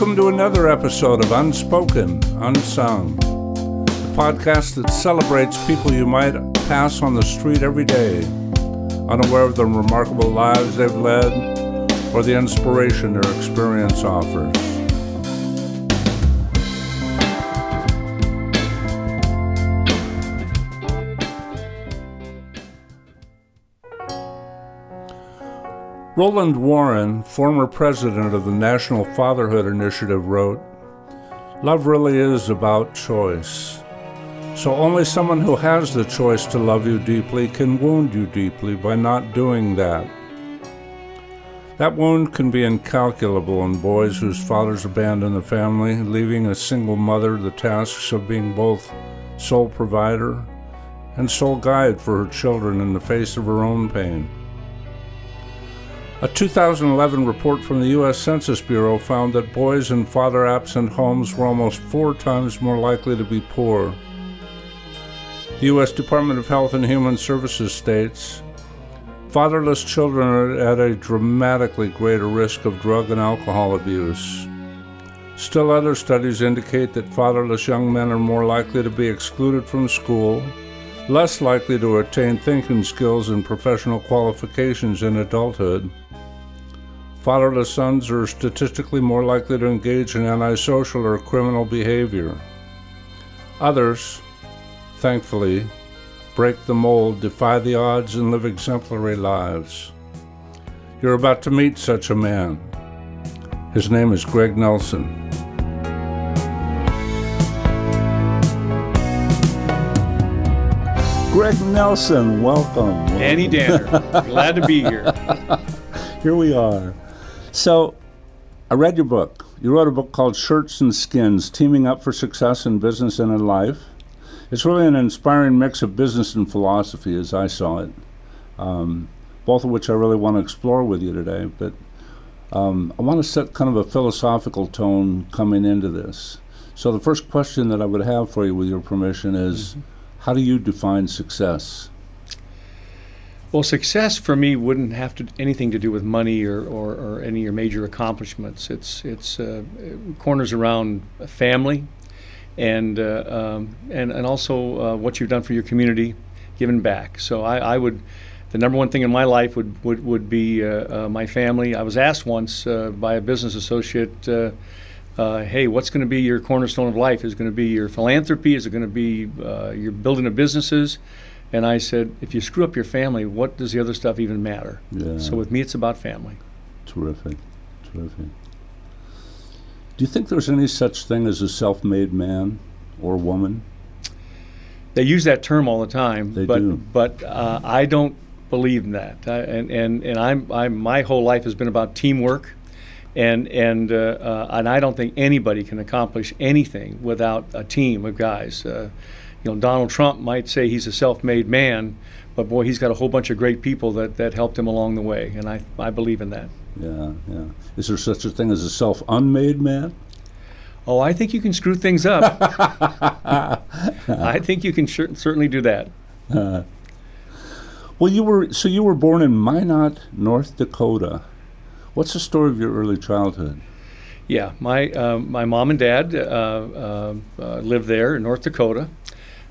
Welcome to another episode of Unspoken, Unsung, the podcast that celebrates people you might pass on the street every day, unaware of the remarkable lives they've led or the inspiration their experience offers. Roland Warren, former president of the National Fatherhood Initiative, wrote Love really is about choice. So only someone who has the choice to love you deeply can wound you deeply by not doing that. That wound can be incalculable in boys whose fathers abandon the family, leaving a single mother the tasks of being both sole provider and sole guide for her children in the face of her own pain. A 2011 report from the U.S. Census Bureau found that boys in father absent homes were almost four times more likely to be poor. The U.S. Department of Health and Human Services states fatherless children are at a dramatically greater risk of drug and alcohol abuse. Still, other studies indicate that fatherless young men are more likely to be excluded from school, less likely to attain thinking skills and professional qualifications in adulthood, Fatherless sons are statistically more likely to engage in antisocial or criminal behavior. Others, thankfully, break the mold, defy the odds, and live exemplary lives. You're about to meet such a man. His name is Greg Nelson. Greg Nelson, welcome. Annie Danner, glad to be here. here we are. So, I read your book. You wrote a book called Shirts and Skins Teaming Up for Success in Business and in Life. It's really an inspiring mix of business and philosophy as I saw it, um, both of which I really want to explore with you today. But um, I want to set kind of a philosophical tone coming into this. So, the first question that I would have for you, with your permission, is mm-hmm. how do you define success? Well, success for me wouldn't have to anything to do with money or, or, or any of your major accomplishments. It's it's uh, corners around family, and uh, um, and and also uh, what you've done for your community, giving back. So I, I would. The number one thing in my life would would, would be uh, uh, my family. I was asked once uh, by a business associate, "Hey, what's going to be your cornerstone of life? Is it going to be your philanthropy? Is it going to be your building of businesses?" And I said, if you screw up your family, what does the other stuff even matter? Yeah. So with me, it's about family. Terrific. Terrific. Do you think there's any such thing as a self made man or woman? They use that term all the time. They but, do. But uh, I don't believe in that. I, and and, and I'm, I'm, my whole life has been about teamwork. And, and, uh, uh, and I don't think anybody can accomplish anything without a team of guys. Uh, you know, Donald Trump might say he's a self-made man, but boy, he's got a whole bunch of great people that, that helped him along the way, and I, I believe in that. Yeah, yeah. Is there such a thing as a self-unmade man? Oh, I think you can screw things up. I think you can certainly do that. Uh, well, you were so you were born in Minot, North Dakota. What's the story of your early childhood? Yeah, my uh, my mom and dad uh, uh, uh lived there in North Dakota.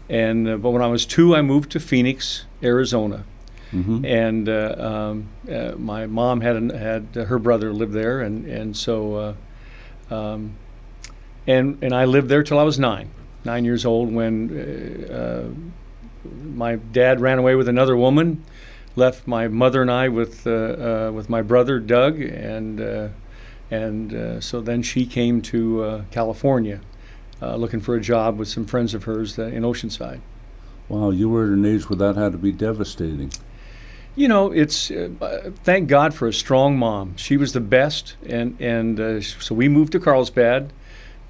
And uh, but when I was two, I moved to Phoenix, Arizona. Mm-hmm. And uh, um, uh, my mom had an, had her brother lived there, and and so uh, um, and and I lived there till I was nine, nine years old when uh, uh, my dad ran away with another woman, left my mother and I with with my brother Doug, and and so then she came to California uh, looking for a job with some friends of hers uh, in Oceanside. Wow, you were at an age where that had to be devastating. You know, it's uh, thank God for a strong mom. She was the best, and and uh, so we moved to Carlsbad.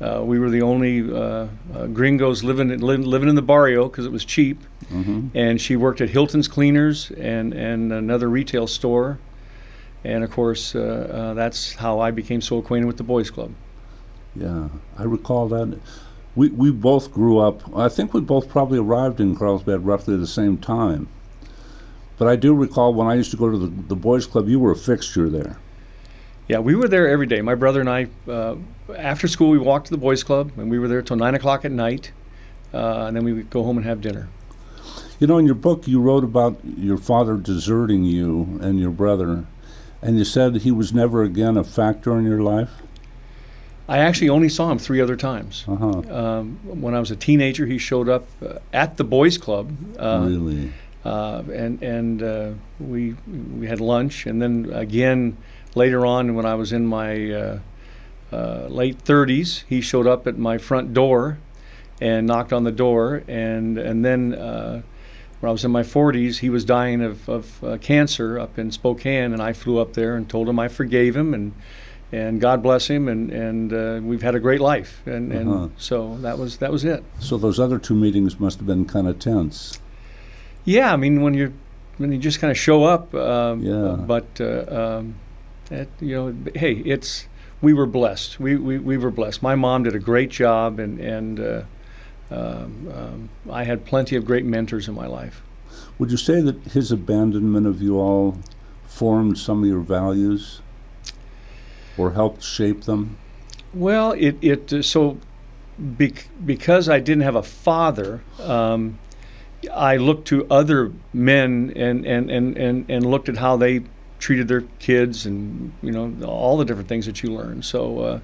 Uh, we were the only uh, gringos living in, living in the barrio because it was cheap. Mm-hmm. And she worked at Hilton's Cleaners and and another retail store. And of course, that's how I became so acquainted with the Boys Club. Yeah, I recall that. We, we both grew up, I think we both probably arrived in Carlsbad roughly at the same time. But I do recall when I used to go to the, the boys' club, you were a fixture there. Yeah, we were there every day. My brother and I, uh, after school, we walked to the boys' club, and we were there till nine o'clock at night, uh, and then we would go home and have dinner. You know, in your book, you wrote about your father deserting you and your brother, and you said he was never again a factor in your life. I actually only saw him three other times. Uh-huh. Um, when I was a teenager, he showed up uh, at the boys' club. Uh, really? uh, and and uh, we we had lunch, and then again later on when I was in my uh, uh, late 30s, he showed up at my front door and knocked on the door, and and then. Uh, when I was in my 40s, he was dying of, of uh, cancer up in Spokane, and I flew up there and told him I forgave him, and and God bless him, and and uh, we've had a great life, and, and Uh-huh. so that was that was it. So those other two meetings must have been kind of tense. Yeah, I mean when you when you just kind of show up. Um, Yeah. But uh, um, it, you know, hey, it's we were blessed. We, we we were blessed. My mom did a great job, and and uh, um, um, I had plenty of great mentors in my life. Would you say that his abandonment of you all formed some of your values or helped shape them? Well, it it uh, so bec- because I didn't have a father. Um, I looked to other men and, and, and, and, and looked at how they treated their kids and you know all the different things that you learn. So, uh,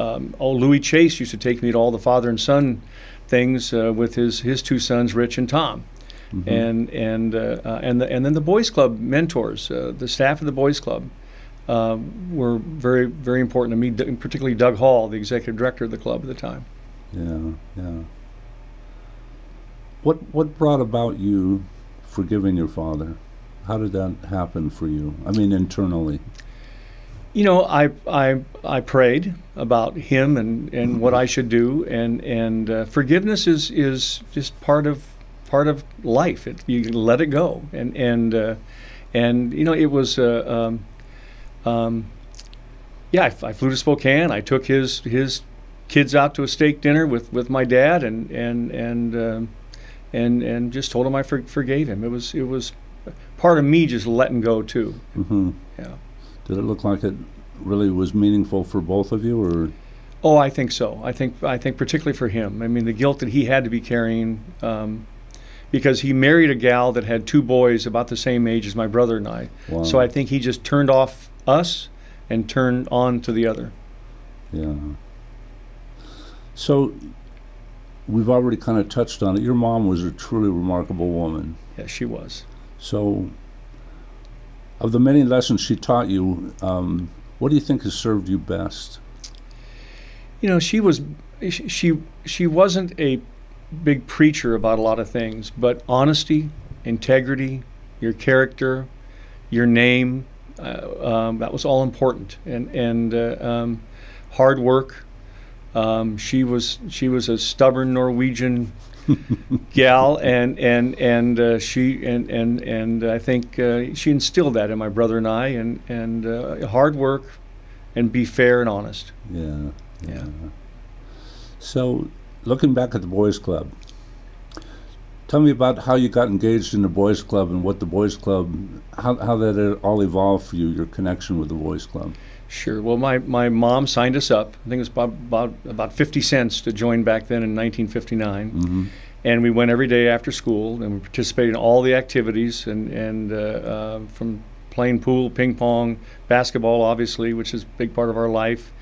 um, oh, Louis Chase used to take me to all the father and son things uh, with his, his two sons, Rich and Tom, Mhm. and and uh, uh, and the, and then the boys club mentors, uh, the staff of the boys club. Uh, were very very important to me, particularly Doug Hall, the executive director of the club at the time. Yeah, yeah. What what brought about you forgiving your father? How did that happen for you? I mean, internally. You know, I I I prayed about him and, and what I should do, and and uh, forgiveness is is just part of part of life. It, you let it go, and and uh, and you know, it was. Uh, um, um, yeah, I, I flew to Spokane. I took his his kids out to a steak dinner with, with my dad, and and and um, and and just told him I for, forgave him. It was it was part of me just letting go too. hmm Yeah. Did it look like it really was meaningful for both of you, or Oh, I think so. I think I think particularly for him. I mean, the guilt that he had to be carrying, um, because he married a gal that had two boys about the same age as my brother and I. wow. So I think he just turned off us and turned on to the other. Yeah. So we've already kind of touched on it. Your mom was a truly remarkable woman. Yeah, she was. So, of the many lessons she taught you, um, what do you think has served you best? You know, she was she she wasn't a big preacher about a lot of things, but honesty, integrity, your character, your name, um, that was all important, and and uh, um, hard work. Um, she was she was a stubborn Norwegian gal, and and and uh, she and and and I think uh, she instilled that in my brother and I, and and uh, hard work, and be fair and honest. Yeah. Yeah. So, looking back at the boys' club, tell me about how you got engaged in the boys' club and what the boys' club, how how that all evolved for you, your connection with the boys' club. Sure. Well, my, my mom signed us up. I think it was about, about about 50 cents to join back then in 1959. Mm-hmm. And we went every day after school, and we participated in all the activities, and and uh, uh, from playing pool, ping pong, basketball, obviously, which is a big part of our life,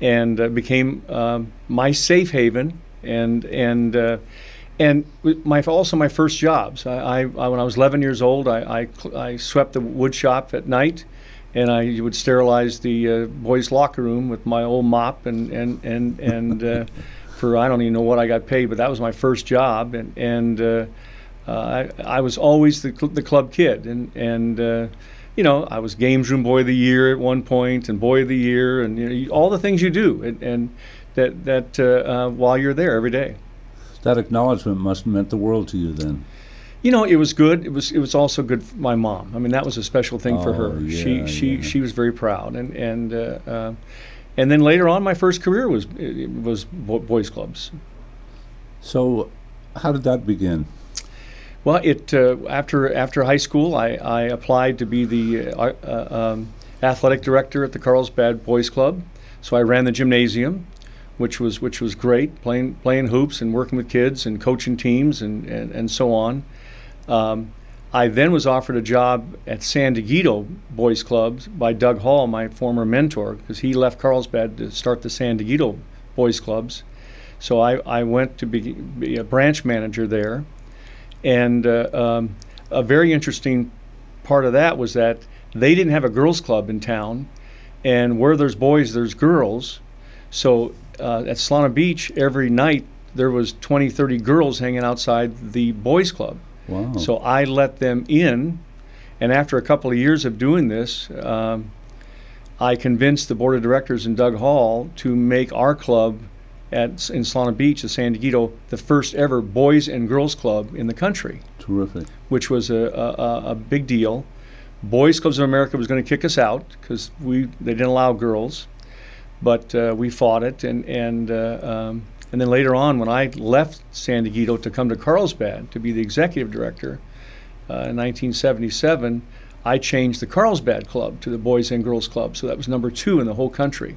and uh, became um, my safe haven, and and uh, and my also my first jobs. I, I, I when I was 11 years old, I, I I swept the wood shop at night, and I would sterilize the uh, boys' locker room with my old mop, and and and and. Uh, for I don't even know what I got paid, but that was my first job, and and uh, uh, I, I was always the cl- the club kid, and and uh, you know I was games room boy of the year at one point, and boy of the year, and you know, all the things you do, and, and that that uh, uh, while you're there every day. That acknowledgement must have meant the world to you then. You know, it was good. It was it was also good for my mom. I mean, that was a special thing for Oh, her. she yeah, she yeah. she was very proud, and and uh, uh, and then later on, my first career was it was boys clubs. So, how did that begin? Well, it uh, after after high school, I, I applied to be the uh, uh, um, athletic director at the Carlsbad Boys Club. So I ran the gymnasium, which was which was great, playing playing hoops and working with kids and coaching teams and and, and so on. Um, I then was offered a job at San Dieguito Boys Club by Doug Hall, my former mentor, because he left Carlsbad to start the San Dieguito Boys Clubs. So I, I went to be, be a branch manager there. And uh, um, a very interesting part of that was that they didn't have a girls' club in town. And where there's boys, there's girls. So uh, at Solana Beach, every night there was 20, 30 girls hanging outside the boys' club. Wow. So I let them in, and after a couple of years of doing this, um, I convinced the board of directors and Doug Hall to make our club at in Solana Beach, the San Diego, the first ever boys and girls club in the country, Terrific. which was a, a, a big deal. Boys Clubs of America was going to kick us out because we they didn't allow girls, but uh, we fought it, and and uh, um, and then later on, when I left San Dieguito to come to Carlsbad to be the executive director uh, in 1977, I changed the Carlsbad Club to the Boys and Girls Club. So that was number two in the whole country.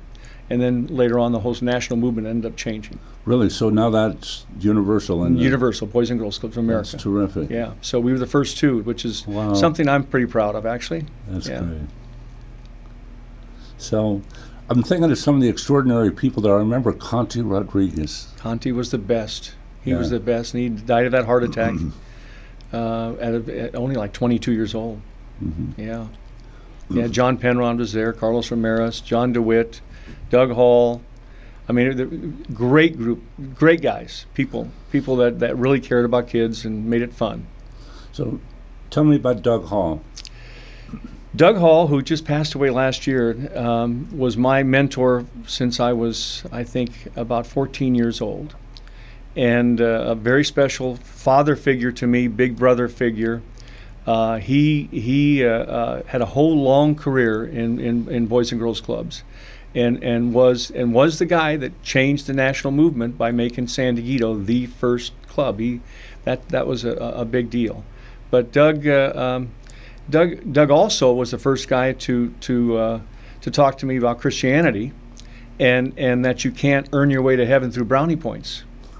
And then later on, the whole national movement ended up changing. Really? So now that's universal and Universal Boys and Girls Clubs of America. That's terrific. Yeah. So we were the first two, which is Wow. something I'm pretty proud of, actually. That's Yeah. great. So, I'm thinking of some of the extraordinary people there. I remember Conti Rodriguez. Conti was the best. He was the best, and he died of that heart attack uh, at, a, at only like 22 years old. Mhm. Yeah. Yeah, John Penrod was there, Carlos Ramirez, John DeWitt, Doug Hall. I mean, the great group, great guys, people, people that, that really cared about kids and made it fun. So, tell me about Doug Hall. Doug Hall, who just passed away last year, um, was my mentor since I was, I think, about 14 years old. And uh, a very special father figure to me, big brother figure. Uh, he he uh, uh, had a whole long career in, in, in boys and girls clubs, and and was and was the guy that changed the national movement by making San Diego the first club. He that that was a, a big deal. But Doug. Uh, um, Doug, Doug also was the first guy to to uh, to talk to me about Christianity, and and that you can't earn your way to heaven through brownie points.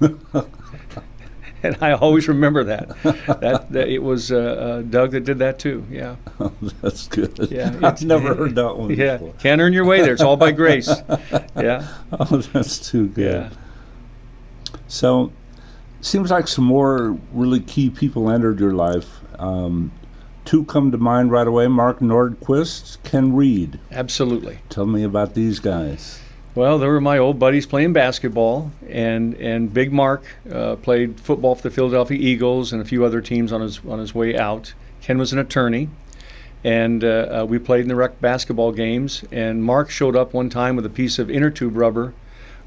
and I always remember that. that, that it was uh, uh, Doug that did that too. Yeah, Oh, that's good. Yeah, I've it's- never heard that one yeah. before. Can't earn your way there. It's all by grace. Yeah, Oh, that's too good. yeah. So, seems like some more really key people entered your life. Um, two come to mind right away Mark Nordquist, Ken Reed. Absolutely. Tell me about these guys. Well, they were my old buddies playing basketball, and and Big Mark uh, played football for the Philadelphia Eagles and a few other teams on his on his way out. Ken was an attorney, and uh, uh, we played in the rec basketball games. And Mark showed up one time with a piece of inner tube rubber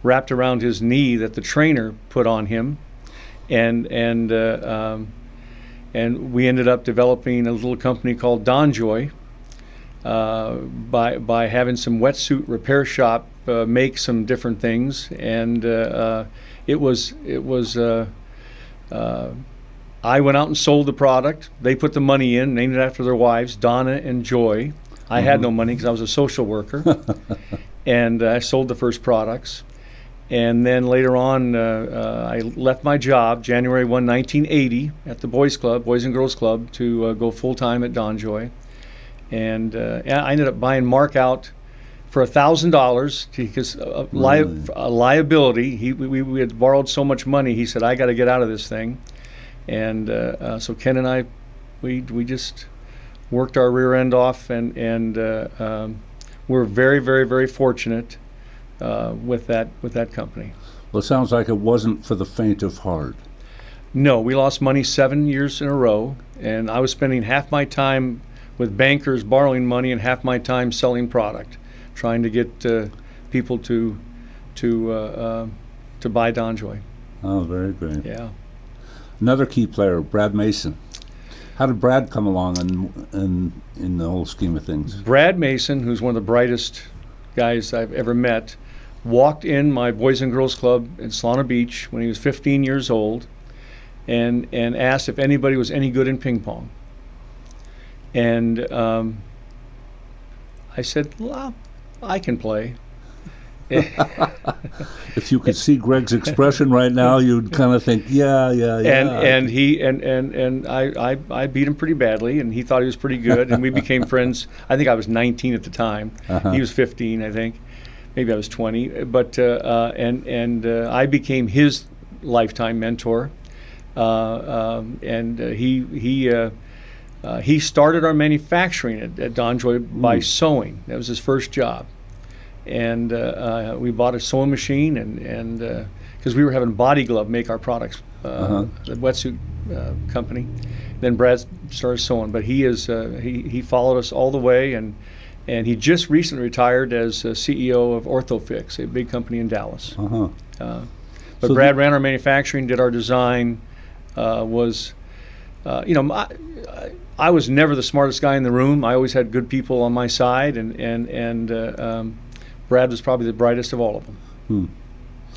wrapped around his knee that the trainer put on him, and and uh, um, and we ended up developing a little company called Donjoy uh, by by having some wetsuit repair shop uh, make some different things, and uh, uh, it was it was. Uh, uh, I went out and sold the product. They put the money in, named it after their wives, Donna and Joy. I had no money because I was a social worker, and uh, I sold the first products. And then later on, uh, uh, I left my job January 1, 1980, at the Boys Club, Boys and Girls Club, to uh, go full time at Donjoy. And uh, I ended up buying Mark out for a thousand dollars because a, li- a liability. He we, we had borrowed so much money. He said, "I got to get out of this thing," and uh, uh, so Ken and I, we we just worked our rear end off, and and uh, um, we're very very very fortunate uh, with that with that company. Well, it sounds like it wasn't for the faint of heart. No, we lost money seven years in a row, and I was spending half my time with bankers borrowing money and half my time selling product, trying to get uh, people to to uh, uh, to buy Donjoy. Oh, very great. Yeah. Another key player, Brad Mason. How did Brad come along in, in, in the whole scheme of things? Brad Mason, who's one of the brightest guys I've ever met, walked in my Boys and Girls Club in Solana Beach when he was 15 years old and, and asked if anybody was any good in ping pong. And um, I said, well, I can play. if you could see Greg's expression right now, you'd kind of think, yeah, yeah, yeah. And and he and and and I, I I beat him pretty badly, and he thought he was pretty good, and we became friends. I think I was 19 at the time. Uh-huh. He was 15, I think. Maybe I was 20. But uh, uh, and and uh, I became his lifetime mentor, uh, um, and uh, he he. Uh, uh, he started our manufacturing at, at DonJoy by sewing. That was his first job and uh, uh, we bought a sewing machine and and because we were having Body Glove make our products, uh, Uh-huh. the wetsuit uh, company. Then Brad started sewing, but he is uh, he he followed us all the way and. And he just recently retired as uh, CEO of Orthofix, a big company in Dallas. Uh-huh. Uh, but So Brad ran our manufacturing, did our design, uh, was, uh, you know, I, I was never the smartest guy in the room. I always had good people on my side, and and and uh, um, Brad was probably the brightest of all of them. Hmm.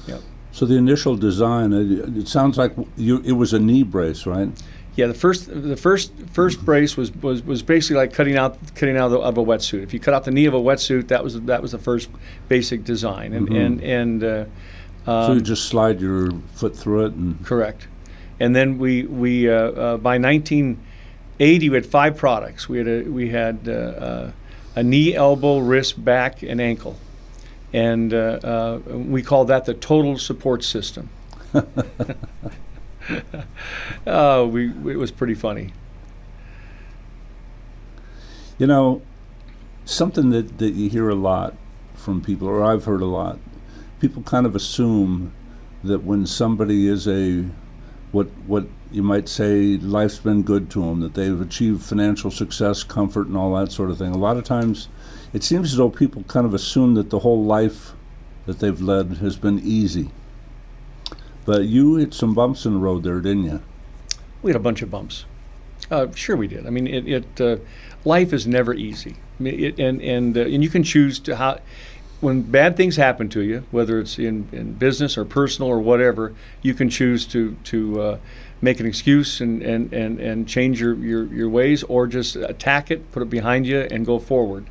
Yep. So the initial design, it, it sounds like you, it was a knee brace, right? Yeah, the first the first first brace was, was, was basically like cutting out cutting out of, of a wetsuit. If you cut out the knee of a wetsuit, that was that was the first basic design, and Mhm. and and. Uh, so you um, just slide your foot through it and Correct. And then we we uh, uh, by 1980 we had five products. We had a we had uh, uh, a knee, elbow, wrist, back, and ankle, and uh, uh, we called that the total support system. oh, we it was pretty funny. You know, something that, that you hear a lot from people, or I've heard a lot, people kind of assume that when somebody is a, what, what you might say, life's been good to them, that they've achieved financial success, comfort, and all that sort of thing. A lot of times, it seems as though people kind of assume that the whole life that they've led has been easy. But you hit some bumps in the road there, didn't you? We had a bunch of bumps. Uh, sure, we did. I mean, it. it uh, life is never easy, I mean, it, and and uh, and you can choose to how. When bad things happen to you, whether it's in, in business or personal or whatever, you can choose to to uh, make an excuse and, and, and, and change your, your, your ways, or just attack it, put it behind you, and go forward.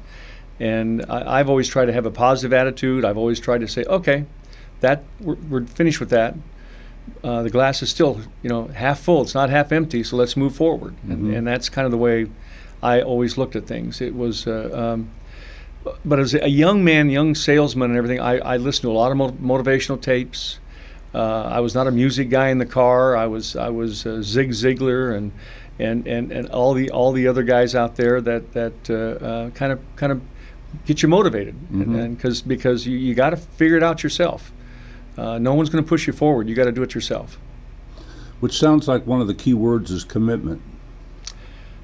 And I, I've always tried to have a positive attitude. I've always tried to say, okay, that we're, we're finished with that uh, the glass is still, you know, half full. It's not half empty. So let's move forward. Mhm. And, and that's kind of the way I always looked at things. It was, uh, um, but as a young man, young salesman, and everything, I, I listened to a lot of mo- motivational tapes. Uh, I was not a music guy in the car. I was I was uh, Zig Ziglar and and, and, and all the all the other guys out there that that uh, uh, kind of kind of get you motivated and Mhm. and because because you, you got to figure it out yourself. Uh, no one's going to push you forward. You got to do it yourself. Which sounds like one of the key words is commitment.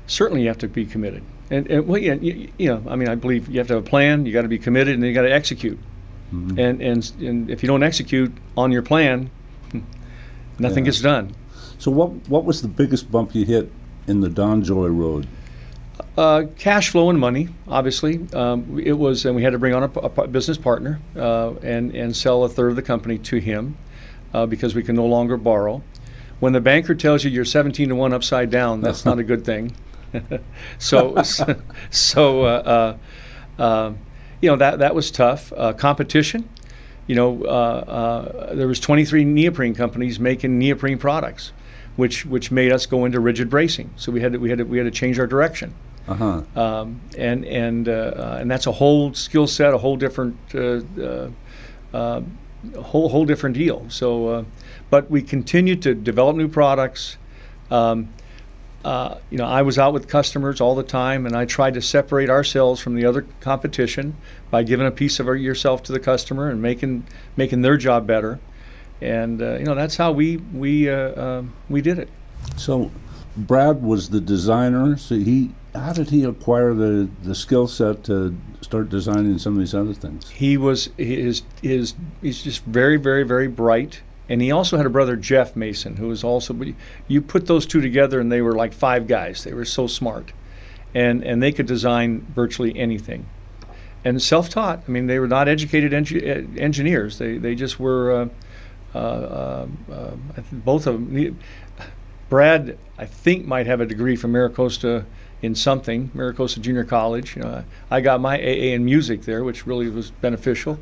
Certainly, you have to be committed. And, and well, yeah, you, you know, I mean, I believe you have to have a plan. You got to be committed, and then you got to execute. Mhm. And, and and if you don't execute on your plan, nothing Yeah. gets done. So what what was the biggest bump you hit in the Don Joy Road? Uh, cash flow and money, obviously. Um, it was, and we had to bring on a business partner uh, and and sell a third of the company to him uh, because we can no longer borrow. When the banker tells you you're 17 to one upside down, that's not a good thing. so so uh, uh, uh, you know that that was tough. Competition. You know, there was 23 neoprene companies making neoprene products, which which made us go into rigid bracing. So we had to, we had to, we had to change our direction Uh huh. um, and and uh, uh, and that's a whole skill set, a whole different, uh, uh, uh, whole whole different deal. So, uh, but we continue to develop new products. Um, uh, you know, I was out with customers all the time, and I tried to separate ourselves from the other competition by giving a piece of our, yourself to the customer and making making their job better. And uh, you know, that's how we we uh, um we did it. So Brad was the designer. So he how did he acquire the the skill set to start designing some of these other things? he was his his he's just very very very bright. And he also had a brother jeff mason who was also you put those two together and they were like five guys. They were so smart. And and they could design virtually anything. And self-taught. I mean they were not educated engi- eh, engineers. They they just were uh, uh, uh, uh, both of them brad i think might have a degree from MiraCosta in something, MiraCosta Junior College. You know, I got my AA in music there, which really was beneficial.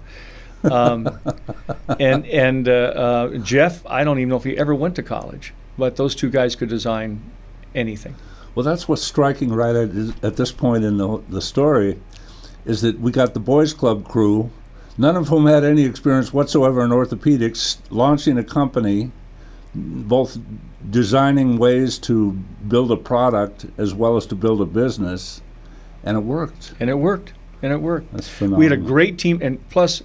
Um, and and uh, uh, Jeff, I don't even know if he ever went to college, but those two guys could design anything. Well, that's what's striking right at, at this point in the, the story is that we got the boys club crew, none of whom had any experience whatsoever in orthopedics, launching a company, both designing ways to build a product as well as to build a business, and it worked. And it worked. And it worked. That's phenomenal. We had a great team, and plus,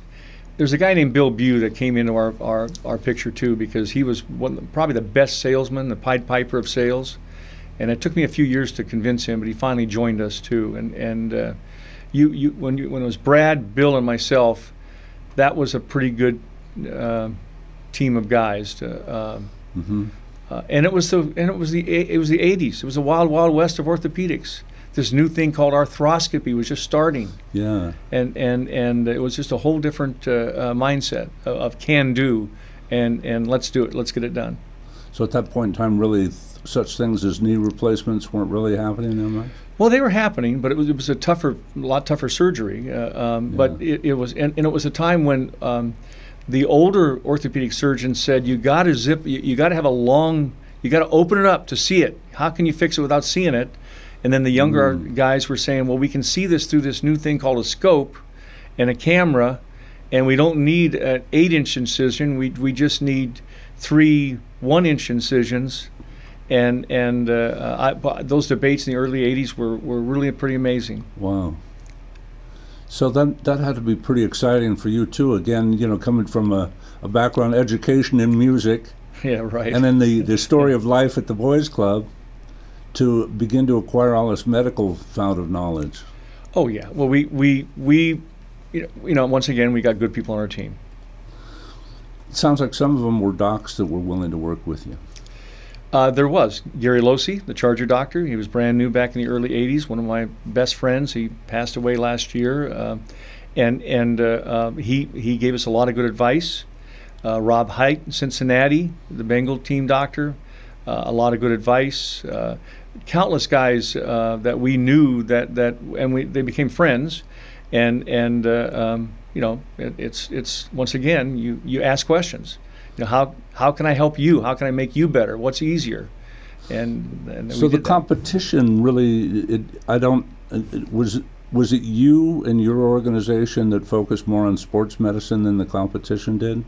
there's a guy named Bill Bew that came into our, our, our picture too because he was one, probably the best salesman, the Pied Piper of sales. And it took me a few years to convince him, but he finally joined us too. And and uh, you you when you when it was Brad, Bill, and myself, that was a pretty good uh, team of guys. To, uh, mm-hmm. uh, and it was the and it was the it was the 80s. It was the wild wild west of orthopedics. This new thing called arthroscopy was just starting. Yeah. And and and it was just a whole different uh, uh, mindset of, of can do, and and let's do it. Let's get it done. So at that point in time, really, th- such things as knee replacements weren't really happening that much. Well, they were happening, but it was, it was a tougher, a lot tougher surgery. Uh, um, Yeah. But it, it was, and, and it was a time when um, the older orthopedic surgeon said, "You got to zip, you, you got to have a long, you got to open it up to see it. How can you fix it without seeing it?" And then the younger guys were saying, "Well, we can see this through this new thing called a scope and a camera, and we don't need an eight-inch incision. We we just need three one-inch incisions." And and uh, I, those debates in the early '80s were, were really pretty amazing. Wow. So that that had to be pretty exciting for you too. Again, you know, coming from a, a background education in music, Yeah, right. and then the, the story of life at the boys' club, to begin to acquire all this medical fount of knowledge. oh yeah. Well, we we we, you know, you know, once again, we got good people on our team. It sounds like some of them were docs that were willing to work with you. Uh, there was Gary Losse, the Charger doctor. He was brand new back in the early '80s. One of my best friends. He passed away last year, uh, and and uh, uh, he he gave us a lot of good advice. Uh, Rob Heidt, in Cincinnati, the Bengal team doctor, uh, a lot of good advice. Countless guys that we knew that that and we they became friends, and and um, you know it, it's it's once again you you ask questions. You know how how can I help you? How can I make you better? What's easier? And, and So the did that. competition really, it, I don't, it, was was it you and your organization that focused more on sports medicine than the competition did?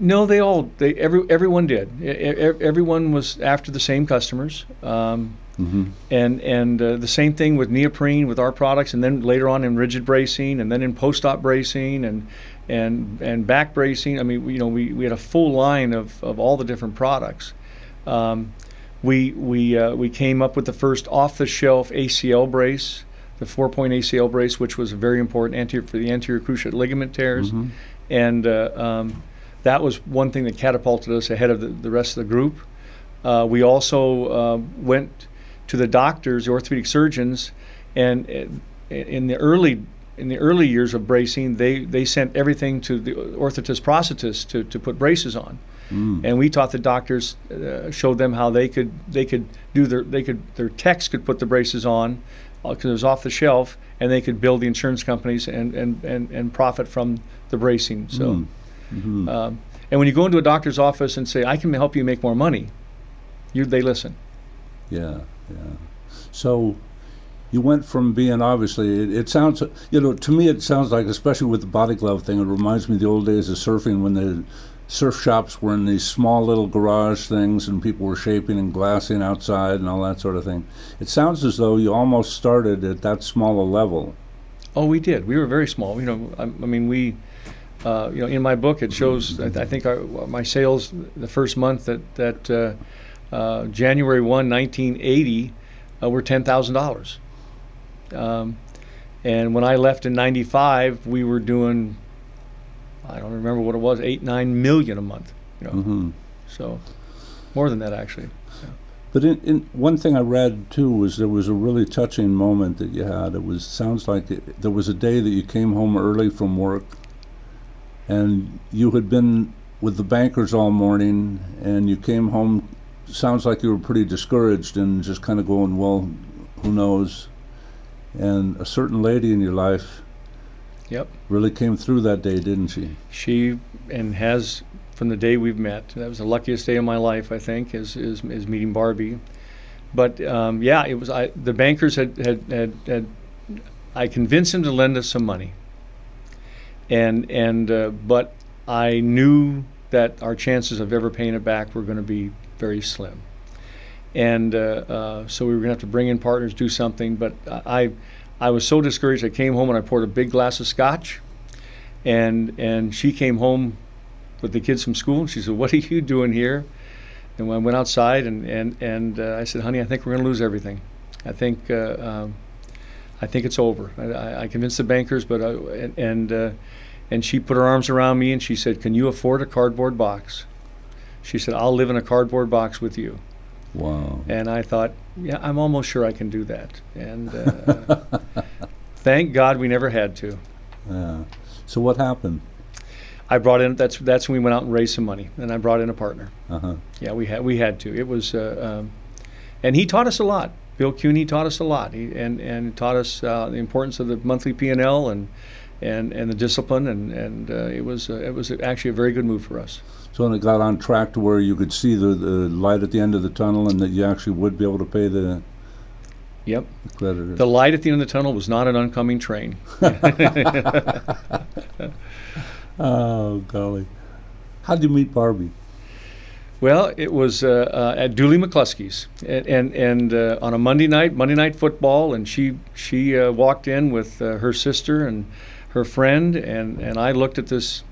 No, they all they every everyone did. Everyone was after the same customers. Um, Mm-hmm. and and uh, the same thing with neoprene with our products, and then later on in rigid bracing, and then in post-op bracing, and and and back bracing. I mean, we- you know, we, we had a full line of, of all the different products. Um, we we uh, we came up with the first off-the-shelf ACL brace, the four-point ACL brace, which was very important anterior for the anterior cruciate ligament tears, Mhm. and uh, um, that was one thing that catapulted us ahead of the, the rest of the group. Uh, we also uh, went to the doctors, the orthopedic surgeons, and uh, in the early in the early years of bracing, they, they sent everything to the orthotist prosthetist to, to put braces on, Mm. and we taught the doctors, uh, showed them how they could they could do their they could their techs could put the braces on because it was off the shelf, and they could build the insurance companies and and, and, and profit from the bracing. So. Mm. Mhm. Um, and when you go into a doctor's office and say, "I can help you make more money," you, they listen. Yeah, yeah. So you went from being obviously, it, it sounds, you know, to me it sounds like, especially with the body glove thing, it reminds me of the old days of surfing when the surf shops were in these small little garage things and people were shaping and glassing outside and all that sort of thing. It sounds as though you almost started at that small a level. Oh, we did. We were very small. You know, I, I mean, we, uh, you know, in my book it shows. I, I think our, my sales the first month that that uh, uh, January 1, 1980, uh, were ten thousand dollars. Um, and when I left in '95, we were doing, I don't remember what it was, eight nine million a month. You know, hmm so more than that actually. But in, in one thing I read too was there was a really touching moment that you had. It was sounds like it, there was a day that you came home early from work, and you had been with the bankers all morning, and you came home. Sounds like you were pretty discouraged and just kind of going, "Well, who knows? And a certain lady in your life Yep. really came through that day, didn't she? She and has from the day we've met. That was the luckiest day of my life, I think, is is, is meeting Barbie. But um, yeah, it was. I the bankers had, had had had I convinced him to lend us some money. And and uh, but I knew that our chances of ever paying it back were going to be very slim. And uh, uh, so we were going to have to bring in partners, do something. But I, I was so discouraged. I came home and I poured a big glass of scotch, and and she came home with the kids from school. And she said, "What are you doing here?" And I went outside and and and uh, I said, "Honey, I think we're going to lose everything. I think uh, um, I think it's over." I, I convinced the bankers, but I, and and, uh, and she put her arms around me and she said, "Can you afford a cardboard box?" She said, "I'll live in a cardboard box with you." Wow. And I thought, yeah, I'm almost sure I can do that. And uh, thank God we never had to. Yeah. So what happened? I brought in that's that's when we went out and raised some money, and I brought in a partner. Uh huh. Yeah, we had we had to. It was, uh, um, and he taught us a lot. Bill Cuny taught us a lot, he, and and taught us uh, the importance of the monthly P and L and and and the discipline, and and uh, it was uh, it was actually a very good move for us. So when it got on track to where you could see the, the light at the end of the tunnel, and that you actually would be able to pay the, Yep. the creditors. The light at the end of the tunnel was not an oncoming train. oh golly! How did you meet Barbie? Well, it was uh, uh, at Dooley McCluskey's, and and, and uh, on a Monday night, Monday night football, and she she uh, walked in with uh, her sister and her friend, and, and I looked at this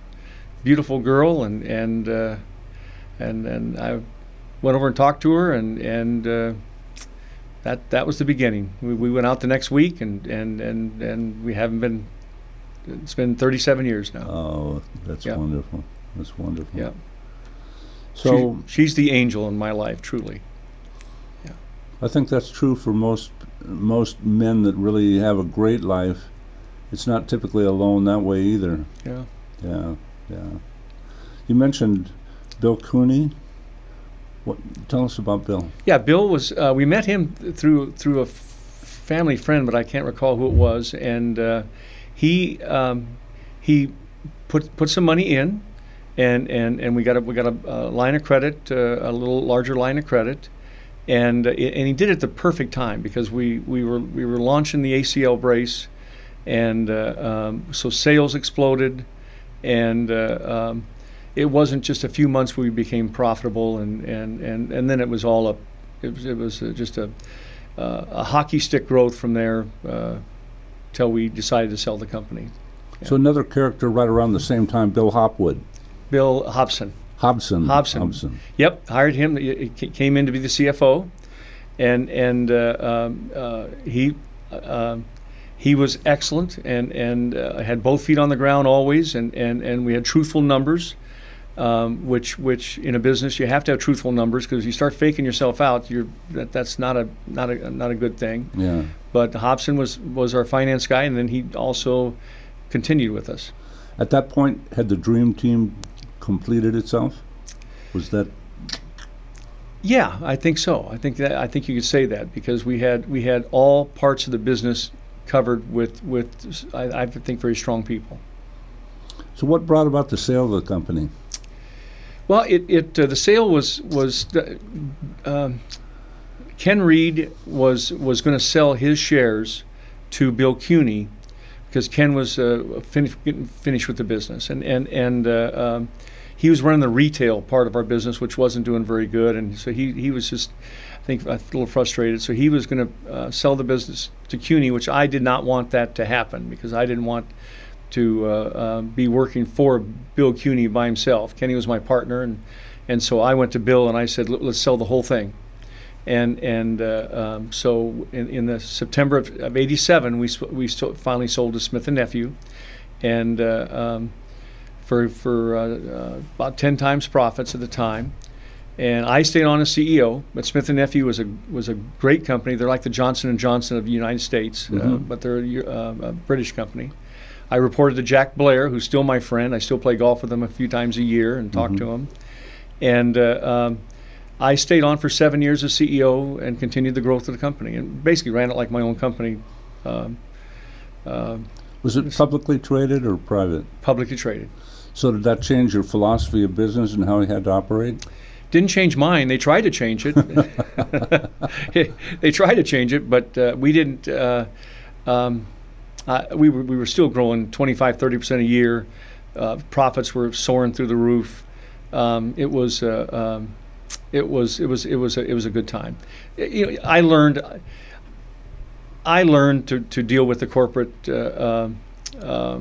beautiful girl, and and uh, and and I went over and talked to her, and and uh, that that was the beginning. We, we went out the next week, and and and and we haven't been. It's been 37 years now. Oh, that's Yeah. wonderful. That's wonderful. Yeah. So She- she's the angel in my life, truly. Yeah. I think that's true for most most men that really have a great life. It's not typically alone that way either. Yeah. Yeah, yeah. You mentioned Bill Cooney. What? Tell us about Bill. Yeah, Bill was. Uh, we met him through through a f- family friend, but I can't recall who it was. And uh, he um, he put put some money in, and and, and we got a we got a, a line of credit, uh, a little larger line of credit, and uh, and he did it the perfect time because we we were we were launching the ACL brace, and uh, um, so sales exploded, and. Uh, um, it wasn't just a few months we became profitable, and, and, and, and then it was all up. It was, it was uh, just a, uh, a hockey stick growth from there uh, till we decided to sell the company. So another character right around the same time, Bill Hopwood. Bill Hobson. Hobson. Hobson. Hobson. Yep, hired him. He he came in to be the CFO, and and uh, um, uh, he uh, he was excellent and and uh, had both feet on the ground always, and and, and we had truthful numbers. Um, which, which in a business you have to have truthful numbers because if you start faking yourself out, you're that, that's not a not a not a good thing. Yeah. But Hobson was was our finance guy, and then he also continued with us. At that point, had the dream team completed itself? Was that Yeah, I think so. I think that I think you could say that because we had we had all parts of the business covered with with I, I think very strong people. so? What brought about the sale of the company? Well, it, it uh, the sale was was uh, um, Ken Reed was was going to sell his shares to Bill Cuny because Ken was uh, fin- getting finished with the business and and and uh, um, he was running the retail part of our business, which wasn't doing very good, and so he he was just. I think a little frustrated, so he was going to uh, sell the business to CUNY, which I did not want that to happen because I didn't want to uh, uh, be working for Bill Cuny by himself. Kenny was my partner, and and so I went to Bill and I said, "Let- "Let's sell the whole thing." And and uh, um, so in, in the September of, of '87, we we finally sold to Smith and Nephew, and uh, um, for for uh, about ten times profits at the time. And I stayed on as CEO, but Smith and Nephew was a was a great company. They're like the Johnson and Johnson of the United States, uh, Mhm. but they're a, uh, a British company. I reported to Jack Blair, who's still my friend. I still play golf with him a few times a year and talk to him. And uh, um, I stayed on for seven years as CEO and continued the growth of the company and basically ran it like my own company. Um, uh, was it publicly traded or private? Publicly traded. So did that change your philosophy of business and how you had to operate? Didn't change mine. They tried to change it. they tried to change it, but uh, we didn't. Uh, um, uh, we, were, we were still growing 25, 30% a year. Uh, profits were soaring through the roof. Um, it was uh, um, it was it was it was a, it was a good time. You know, I learned I learned to, to deal with the corporate. Uh, um, uh,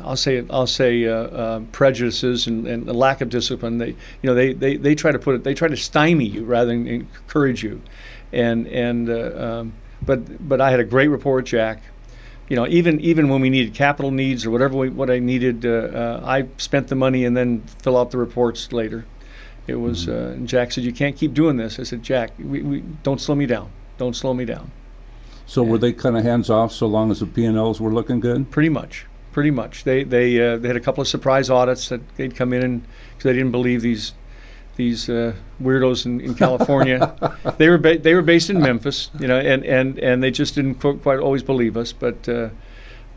I'll say I'll say uh, uh, prejudices and, and lack of discipline. They you know they, they, they try to put it they try to stymie you rather than encourage you, and and uh, um, but but I had a great rapport with Jack. You know even even when we needed capital needs or whatever we, what I needed, uh, uh, I spent the money and then fill out the reports later. It was mm-hmm. Jack said you can't keep doing this. I said Jack, we, we don't slow me down. Don't slow me down. So were they kind of hands off so long as the P and Ls were looking good? Pretty much pretty much. They they uh, they had a couple of surprise audits that they'd come in and because they didn't believe these these uh, weirdos in, in California. they were ba- they were based in Memphis, you know, and, and, and they just didn't quite always believe us. But uh,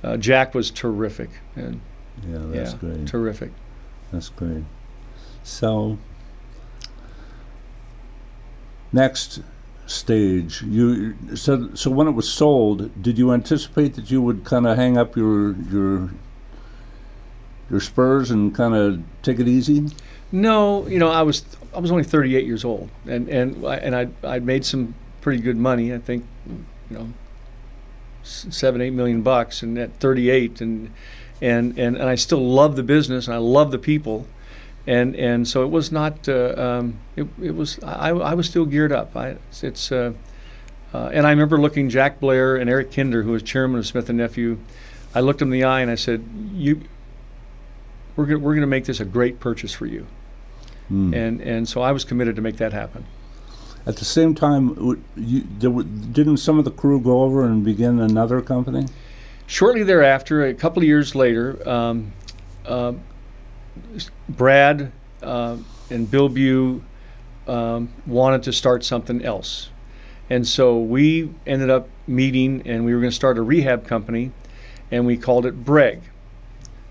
uh, Jack was terrific, and yeah, that's yeah, great. Terrific. That's great. So next stage. You so so when it was sold, did you anticipate that you would kind of hang up your your your spurs and kind of take it easy? No, you know, I was I was only 38 years old, and and and I I made some pretty good money. I think, you know, seven eight million bucks, and at 38, and and and and I still love the business, and I love the people and and so it was not. Uh, um, it, it was. I, I was still geared up. I, it's. Uh, uh, and I remember looking Jack Blair and Eric Kinder, who was chairman of Smith and Nephew. I looked him in the eye and I said, "You, we're gonna, we're going to make this a great purchase for you." Mm. And and so I was committed to make that happen. At the same time, you, didn't some of the crew go over and begin another company? Shortly thereafter, a couple of years later, um, uh, Brad uh, and Bill Bew um, wanted to start something else. And so we ended up meeting and we were going to start a rehab company and we called it Breg.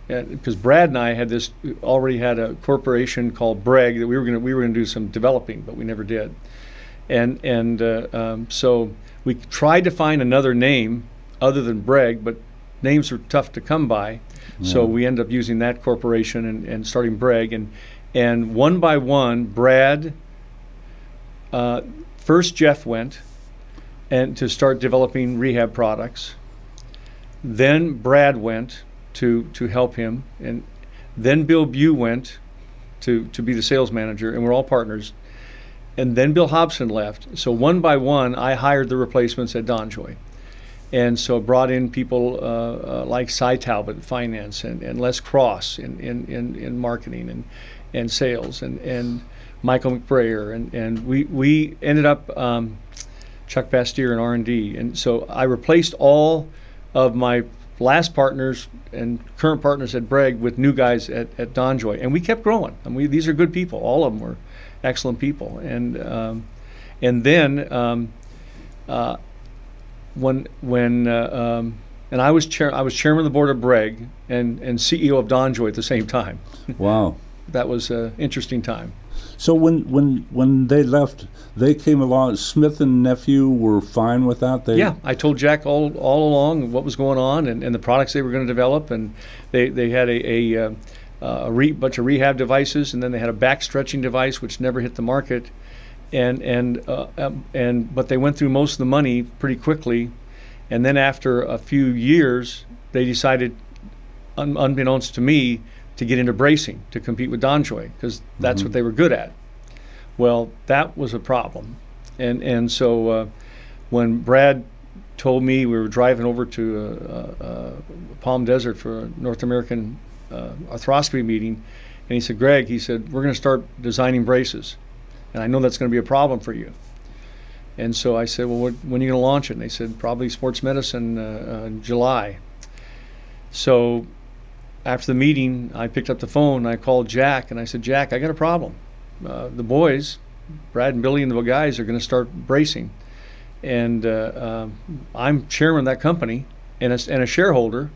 Because Brad and I had this already had a corporation called Breg that we were going to we were going to do some developing, but we never did. And and uh, um, so we tried to find another name other than Breg, but names were tough to come by. So we ended up using that corporation and, and starting Breg. And, and one by one, Brad, uh, first Jeff went and to start developing rehab products. Then Brad went to, to help him. And then Bill Bew went to, to be the sales manager, and we're all partners. And then Bill Hobson left. So one by one, I hired the replacements at DonJoy and so brought in people uh, uh, like Cy Talbot in finance and, and Les Cross in, in, in, in, marketing and, and sales and, and Michael McBrayer. And, and we, we ended up um, Chuck Bastier in R&D and so I replaced all of my last partners and current partners at Breg with new guys at, at DonJoy. And we kept growing. And we, these are good people. All of them were excellent people. And um, and then um, uh, when when uh, um, and I was chair I was chairman of the board of Breg and and CEO of DonJoy at the same time. Wow, that was an interesting time. So when when when they left, they came along. Smith and nephew were fine with that. They yeah, I told Jack all all along what was going on and, and the products they were going to develop, and they they had a a, uh, a re- bunch of rehab devices, and then they had a back stretching device which never hit the market and and uh, um, and but they went through most of the money pretty quickly, and then after a few years, they decided, un- unbeknownst to me, to get into bracing to compete with DonJoy because that's mm-hmm. what they were good at. Well, that was a problem, and and so uh, when Brad told me we were driving over to uh, uh, Palm Desert for a North American uh, arthroscopy meeting, and he said, "Greg," he said, "we're going to start designing braces." And I know that's going to be a problem for you. And so I said, well, what, when are you going to launch it? And they said, probably sports medicine uh, uh, in July. So after the meeting, I picked up the phone I called Jack and I said, Jack, I got a problem. uh, the boys, Brad and Billy and the guys, are going to start bracing, and uh, um, I'm chairman of that company and a, and a shareholder,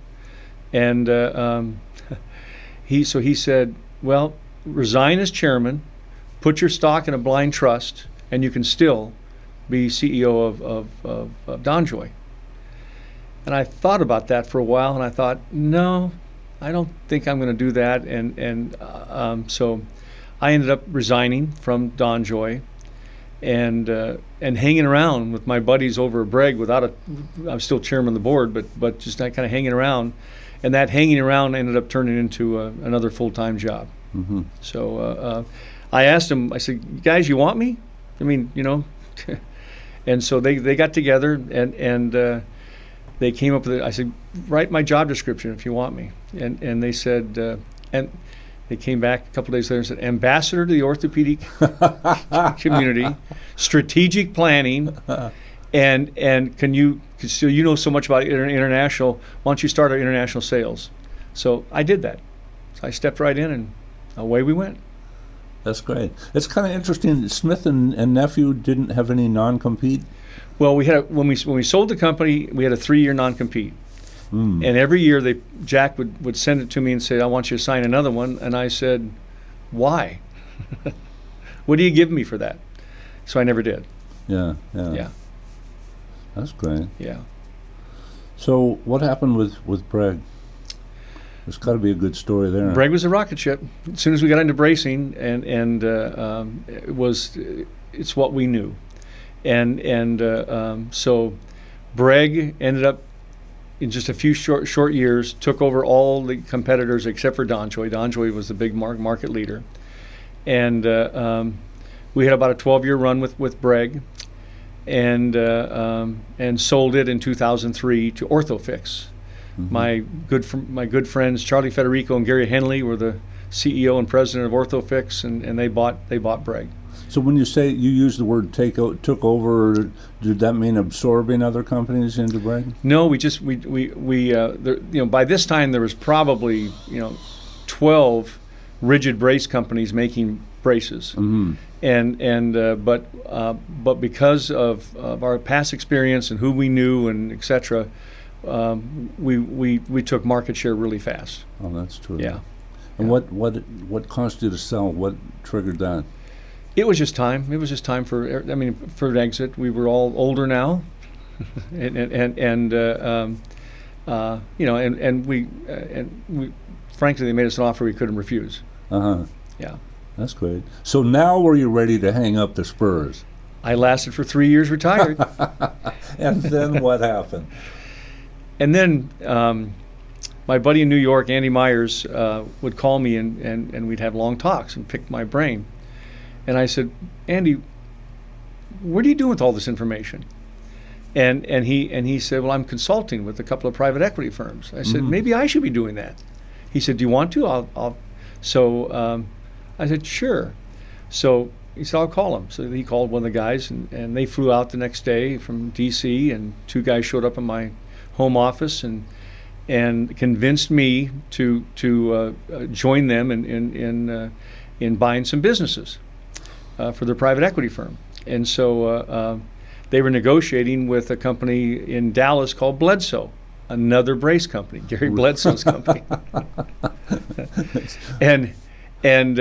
and uh, um, he so he said, well, resign as chairman, put your stock in a blind trust, and you can still be CEO of, of, of, of DonJoy. And I thought about that for a while, and I thought, no, I don't think I'm going to do that. And and uh, um, so I ended up resigning from DonJoy, and uh, and hanging around with my buddies over at Breg without a. I'm still chairman of the board, but but just kind of hanging around, and that hanging around ended up turning into uh, another full time job. Mm-hmm. So uh, uh, I asked them. I said, "Guys, you want me? I mean, you know." and so they, they got together and and uh, they came up with it. I said, write my job description if you want me. And and they said, uh, and they came back a couple days later and said, ambassador to the orthopedic community, strategic planning, and and can you so you know so much about international? Why don't you start our international sales? So I did that. So I stepped right in and away we went. That's great. It's kind of interesting. Smith and, and nephew didn't have any non-compete. Well, we had a, when we when we sold the company, we had a three-year non-compete, mm. and every year they Jack would would send it to me and say, "I want you to sign another one," and I said, "Why? what do you give me for that?" So I never did. Yeah, yeah, yeah. That's great. Yeah. So what happened with with Breg? There's got to be a good story there. Breg was a rocket ship. As soon as we got into bracing, and and uh, um, it was, it's what we knew and and uh, um, so Breg ended up in just a few short short years took over all the competitors except for DonJoy. DonJoy was the big market leader, and uh, um, we had about a 12 year run with with Breg, and uh, um, and sold it in 2003 to Orthofix. Mm-hmm. My good fr- my good friends Charlie Federico and Gary Henley were the CEO and president of Orthofix, and, and they bought they bought Breg. So when you say you use the word take o- took over, did that mean absorbing other companies into Breg? No, we just we we we uh, there, you know by this time there was probably you know twelve rigid brace companies making braces, mm-hmm. and and uh, but uh, but because of, of our past experience and who we knew and etc. Um, we, we we took market share really fast. Oh, that's true. Yeah. And yeah. what what what caused you to sell? What triggered that? It was just time. It was just time for. I mean, for an exit. We were all older now, and and and uh, um, uh, you know, and and we uh, and we, frankly, they made us an offer we couldn't refuse. Uh huh. Yeah. That's great. So now, were you ready to hang up the spurs? I lasted for three years, retired. and then what happened? And then um, my buddy in New York, Andy Myers, uh, would call me and, and, and we'd have long talks and pick my brain. And I said, Andy, what are you doing with all this information? And and he and he said, well, I'm consulting with a couple of private equity firms. I said, mm. maybe I should be doing that. He said, do you want to? I'll. I'll. So um, I said, sure. So he said, I'll call him. So he called one of the guys, and, and they flew out the next day from D.C. and two guys showed up in my home office and and convinced me to to uh, uh join them in in in, uh, in buying some businesses uh, for their private equity firm. And so uh, uh, they were negotiating with a company in Dallas called Bledsoe, another brace company, Gary Bledsoe's company. and and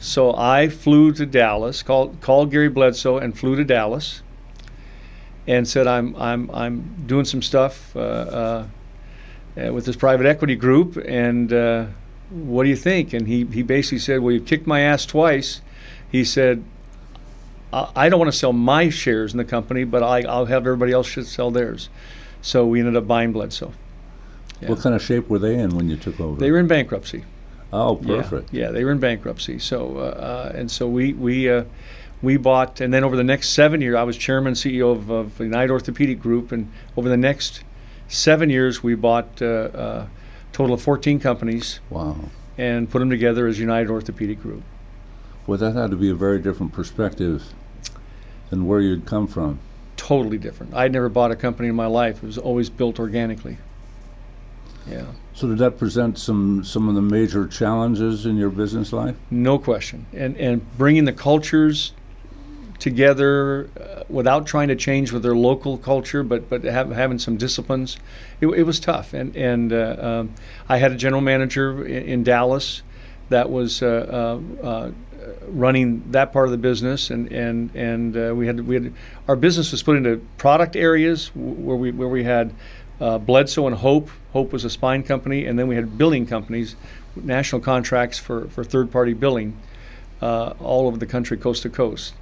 so I flew to Dallas, called called Gary Bledsoe, and flew to Dallas, and said I'm I'm I'm doing some stuff uh, with this private equity group, and what do you think? And he he basically said, well, you've kicked my ass twice he said, I don't want to sell my shares in the company, but I, will have everybody else should sell theirs. So we ended up buying Bledsoe. Yeah. What kind of shape were they in when you took over? They were in bankruptcy. Oh, perfect. Yeah, yeah they were in bankruptcy. So uh, uh, and so we we uh, we bought, and then over the next seven years, I was chairman CEO of, of United Orthopedic Group, and over the next seven years, we bought a uh, uh, total of 14 companies. Wow. And put them together as United Orthopedic Group. Well, that had to be a very different perspective than where you'd come from. Totally different. I'd never bought a company in my life. It was always built organically. Yeah. So did that present some some of the major challenges in your business life? No question. And and bringing the cultures together uh, without trying to change with their local culture, but but have, having some disciplines, it, it was tough. And and uh, um, I had a general manager in, in Dallas that was uh, uh, uh running that part of the business, and and and we had we had our business was split into product areas where we where we had uh, Bledsoe and Hope. Hope was a spine company, and then we had billing companies, national contracts for for third party billing, uh, all over the country, coast to coast,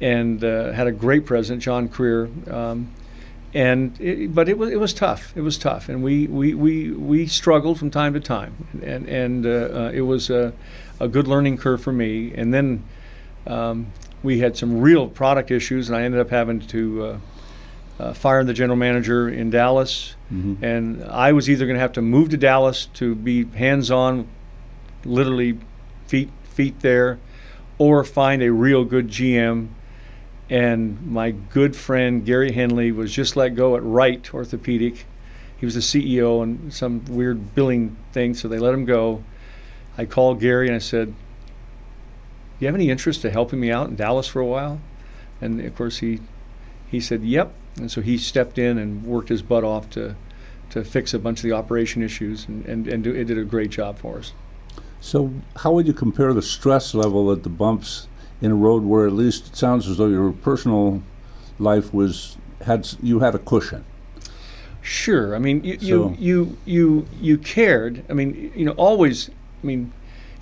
and uh, had a great president, John Creer. Um, and it, but it was it was tough. It was tough, and we we, we, we struggled from time to time, and and uh, uh, it was a, a good learning curve for me. And then um, we had some real product issues, and I ended up having to uh, uh, fire the general manager in Dallas. Mm-hmm. And I was either going to have to move to Dallas to be hands-on, literally feet feet there, or find a real good GM and my good friend Gary Henley was just let go at Wright Orthopedic. He was the CEO and some weird billing thing, so they let him go. I called Gary and I said, "Do "You have any interest in helping me out in Dallas for a while?" And of course he he said, "Yep." And so he stepped in and worked his butt off to to fix a bunch of the operation issues, and and, and do, it did a great job for us. So, how would you compare the stress level at the bumps in a road where at least it sounds as though your personal life was had you had a cushion. Sure. I mean, you so. you, you you you cared. I mean, you know, always. I mean,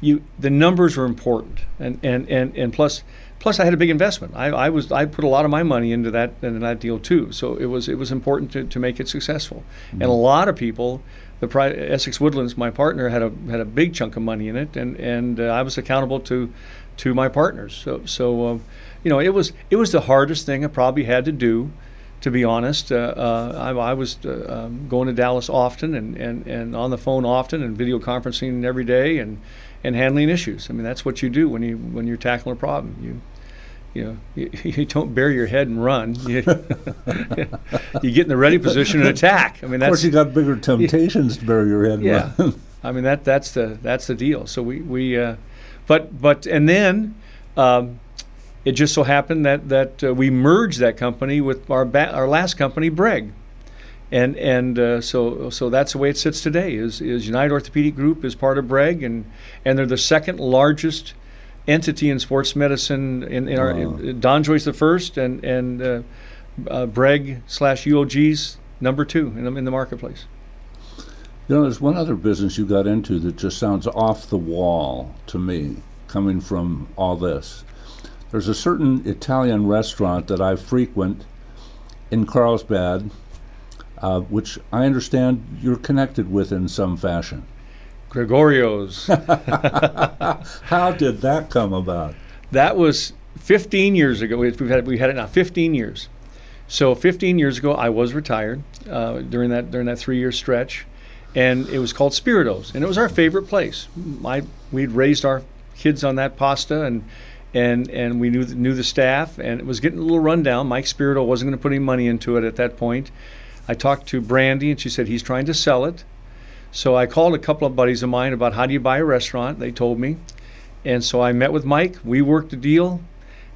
you the numbers were important, and and and and plus. Plus, I had a big investment. I, I was I put a lot of my money into that into that deal too. So it was it was important to, to make it successful. Mm-hmm. And a lot of people, the pri- Essex Woodlands, my partner, had a had a big chunk of money in it, and and uh, I was accountable to to my partners. So, so um, you know, it was it was the hardest thing I probably had to do. To be honest, uh, uh, I, I, was uh, um, going to Dallas often and, and, and on the phone often and video conferencing every day and, and handling issues. I mean, that's what you do when you when you're tackling a problem. You you know, you, you, don't bury your head and run. You, you, get in the ready position and attack. I mean, that's, of course, you got bigger temptations to bury your head. yeah, I mean that that's the that's the deal. So we we uh, but but and then um, it just so happened that that uh, we merged that company with our ba- our last company, Breg. And and uh, so so that's the way it sits today. Is is United Orthopedic Group is part of Breg, and and they're the second largest entity in sports medicine. In, in our DonJoy's the first, and and uh, uh, Breg slash UOG's number two in the, in the marketplace. You know, there's one other business you got into that just sounds off the wall to me, coming from all this. There's a certain Italian restaurant that I frequent in Carlsbad, uh, which I understand you're connected with in some fashion. Gregorio's. How did that come about? That was 15 years ago. We've had, we had it now 15 years. So 15 years ago, I was retired uh, during that during that three year stretch and it was called Spiritos, and it was our favorite place. My we'd raised our kids on that pasta, and and and we knew knew the staff, and it was getting a little rundown. Mike Spirito wasn't going to put any money into it at that point. I talked to Brandy, and she said he's trying to sell it. So I called a couple of buddies of mine about how do you buy a restaurant. They told me, and so I met with Mike. We worked a deal,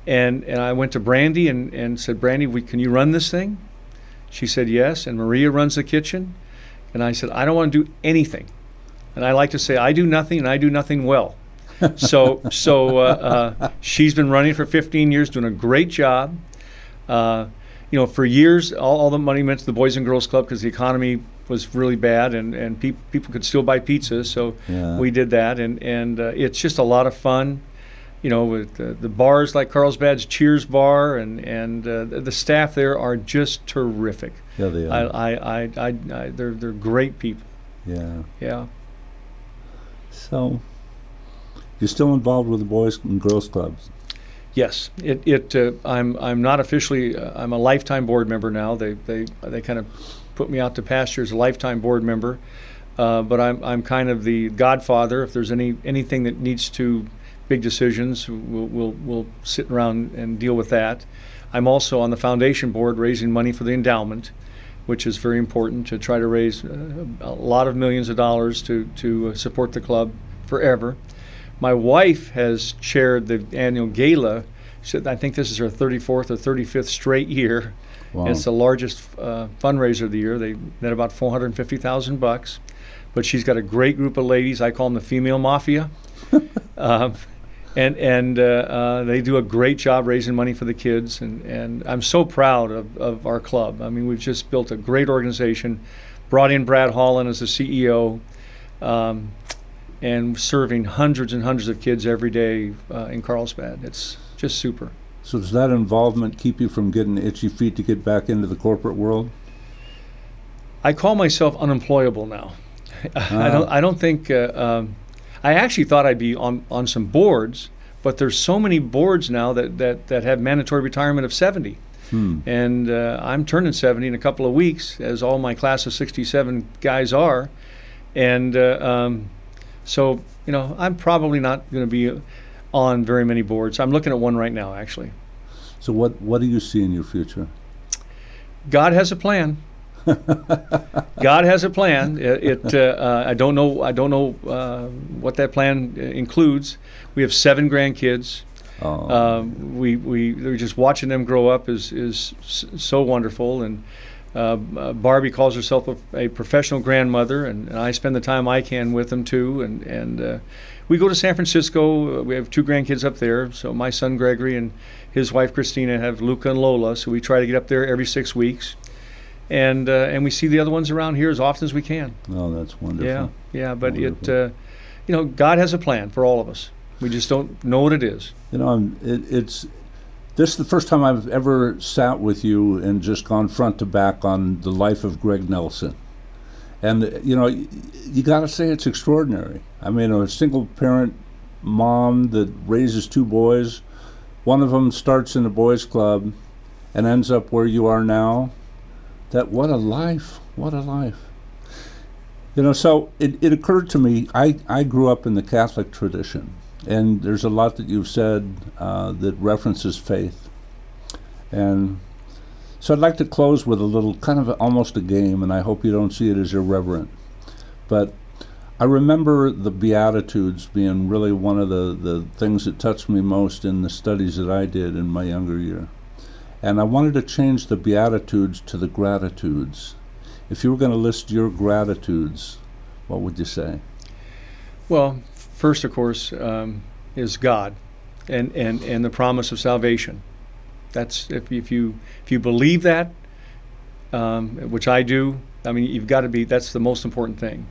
and and I went to Brandy and and said, Brandy, we, can you run this thing? She said yes, and Maria runs the kitchen. And I said, I don't want to do anything. And I like to say, I do nothing and I do nothing well. so so uh, uh, she's been running for 15 years, doing a great job. Uh, you know, for years, all, all, the money went to the Boys and Girls Club because the economy was really bad and, and pe- people could still buy pizzas. So yeah. we did that. And, and uh, it's just a lot of fun you know, with the, the, bars like Carlsbad's Cheers Bar and and uh, the, the, staff there are just terrific. Yeah, they are. I, I, I, I, they're they're great people. Yeah. Yeah. So, you're still involved with the Boys and Girls Clubs? Yes. It it uh, I'm I'm not officially uh, I'm a lifetime board member now. They they they kind of put me out to pasture as a lifetime board member. Uh, but I'm I'm kind of the godfather. If there's any anything that needs to big decisions, we'll, we'll, we'll sit around and deal with that. I'm also on the foundation board raising money for the endowment. Which is very important to try to raise uh, a lot of millions of dollars to, to uh, support the club forever. My wife has chaired the annual gala. I think this is her 34th or 35th straight year. Wow. It's the largest uh, fundraiser of the year. They net about 450,000 bucks. But she's got a great group of ladies. I call them the female mafia. um, and and uh, uh, they do a great job raising money for the kids. And, and I'm so proud of, of our club. I mean, we've just built a great organization, brought in Brad Holland as the CEO, um, and serving hundreds and hundreds of kids every day uh, in Carlsbad. It's just super. So does that involvement keep you from getting itchy feet to get back into the corporate world? I call myself unemployable now. I don't. I don't think. Uh, um, I actually thought I'd be on, on some boards, but there's so many boards now that, that, that have mandatory retirement of 70. Hmm. And uh, I'm turning 70 in a couple of weeks, as all my class of 67 guys are. And uh, um, so, you know, I'm probably not going to be on very many boards. I'm looking at one right now, actually. So, what, what do you see in your future? God has a plan. God has a plan. It, it uh, uh, I don't know. I don't know uh, what that plan includes. We have seven grandkids. Oh. Um, we we just watching them grow up is is so wonderful. And uh, uh, Barbie calls herself a, a professional grandmother, and, and, I spend the time I can with them too. And and uh, we go to San Francisco. We have two grandkids up there. So my son Gregory and his wife Christina have Luca and Lola. So we try to get up there every six weeks and uh, and we see the other ones around here as often as we can. Oh, that's wonderful. Yeah, yeah, but wonderful. it, uh, you know, God has a plan for all of us. We just don't know what it is. You know, it, it's this is the first time I've ever sat with you and just gone front to back on the life of Greg Nelson. And you know, you, you got to say it's extraordinary. I mean, a single parent mom that raises two boys. One of them starts in a boys' club and ends up where you are now that what a life, what a life. You know, so it, it occurred to me, I, I grew up in the Catholic tradition, and there's a lot that you've said uh, that references faith. And so I'd like to close with a little kind of almost a game, and I hope you don't see it as irreverent. But I remember the Beatitudes being really one of the, the things that touched me most in the studies that I did in my younger year. And I wanted to change the Beatitudes to the Gratitudes. If you were going to list your gratitudes, what would you say? Well, first, of course, um, is God and, and, and the promise of salvation. That's if, if you if you believe that, um, which I do. I mean, you've got to be. That's the most important thing.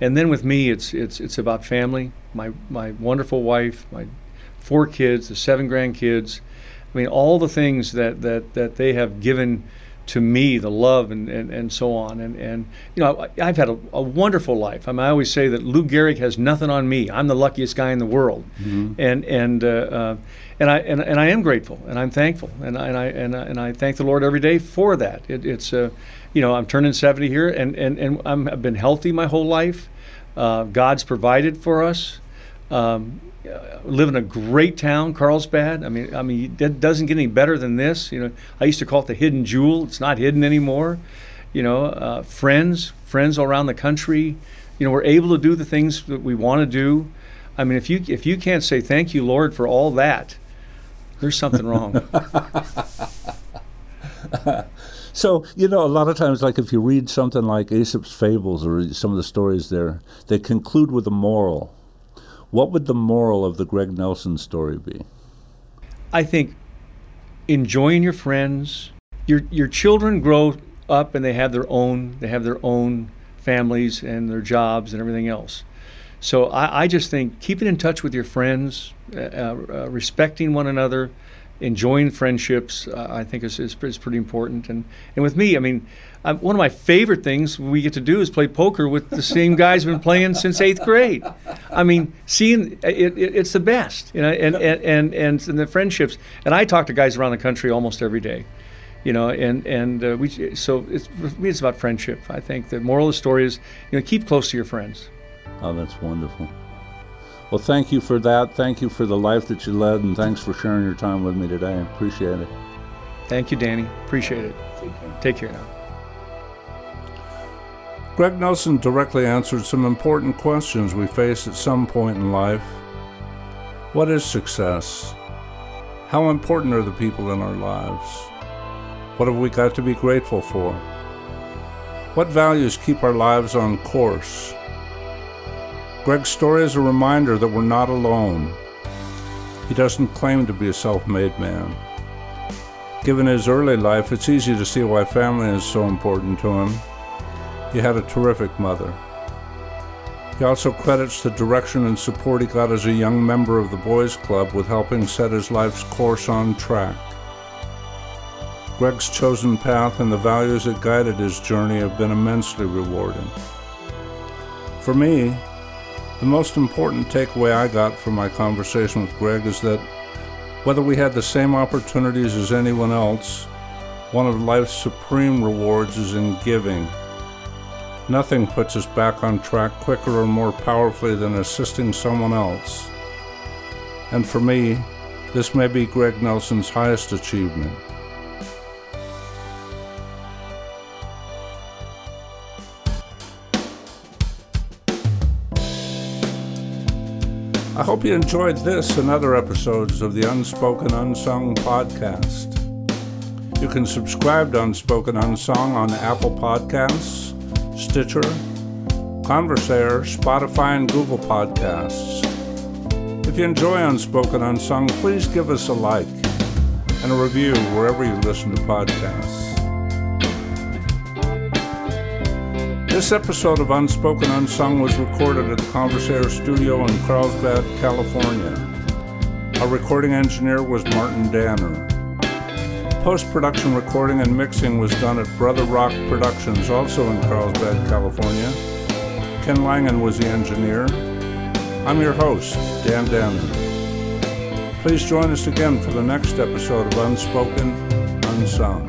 And then with me, it's it's it's about family. My my wonderful wife, my four kids, the seven grandkids, I mean, all the things that, that, that they have given to me, the love and, and, and so on. And, and you know, I, have had a, a, wonderful life. I mean, I always say that Lou Gehrig has nothing on me. I'm the luckiest guy in the world. Mm-hmm. And, and, uh, uh, and, I, and, and I am grateful and I'm thankful. And I, and I, and I, and I thank the Lord every day for that. It, it's, uh, you know, I'm turning 70 here and, and, and i have been healthy my whole life. Uh, God's provided for us. Um, live in a great town, Carlsbad. I mean, I mean, it doesn't get any better than this. You know, I used to call it the hidden jewel. It's not hidden anymore. You know, uh, friends, friends all around the country. You know, we're able to do the things that we want to do. I mean, if you if you can't say thank you, Lord, for all that, there's something wrong. so you know, a lot of times, like if you read something like Aesop's fables or some of the stories there, they conclude with a moral what would the moral of the Greg Nelson story be? I think enjoying your friends. Your your children grow up and they have their own they have their own families and their jobs and everything else. So I, I just think keeping in touch with your friends, uh, uh, respecting one another, enjoying friendships, uh, I think is, is, is, pretty important. And and with me, I mean, I'm, one of my favorite things we get to do is play poker with the same guys who've been playing since eighth grade. I mean, seeing it, it, it's the best, you know, and, and, and, and, and the friendships. And I talk to guys around the country almost every day. You know, and and uh, we so it's for me it's about friendship. I think the moral of the story is you know keep close to your friends. Oh, that's wonderful. Well, thank you for that. Thank you for the life that you led, and thanks for sharing your time with me today. I appreciate it. Thank you, Danny. Appreciate it. Take care, Take care now. Greg Nelson directly answered some important questions we face at some point in life. What is success? How important are the people in our lives? What have we got to be grateful for? What values keep our lives on course? Greg's story is a reminder that we're not alone. He doesn't claim to be a self made man. Given his early life, it's easy to see why family is so important to him. He had a terrific mother. He also credits the direction and support he got as a young member of the Boys Club with helping set his life's course on track. Greg's chosen path and the values that guided his journey have been immensely rewarding. For me, the most important takeaway I got from my conversation with Greg is that whether we had the same opportunities as anyone else, one of life's supreme rewards is in giving Nothing puts us back on track quicker or more powerfully than assisting someone else. And for me, this may be Greg Nelson's highest achievement. I hope you enjoyed this and other episodes of the Unspoken Unsung podcast. You can subscribe to Unspoken Unsung on Apple Podcasts, Stitcher, Conversaire, Spotify, and Google Podcasts. If you enjoy Unspoken Unsung, please give us a like and a review wherever you listen to podcasts. This episode of Unspoken Unsung was recorded at the Conversaire Studio in Carlsbad, California. Our recording engineer was Martin Danner. Post production recording and mixing was done at Brother Rock Productions, also in Carlsbad, California. Ken Langen was the engineer. I'm your host, Dan Danner. Please join us again for the next episode of Unspoken Unsung.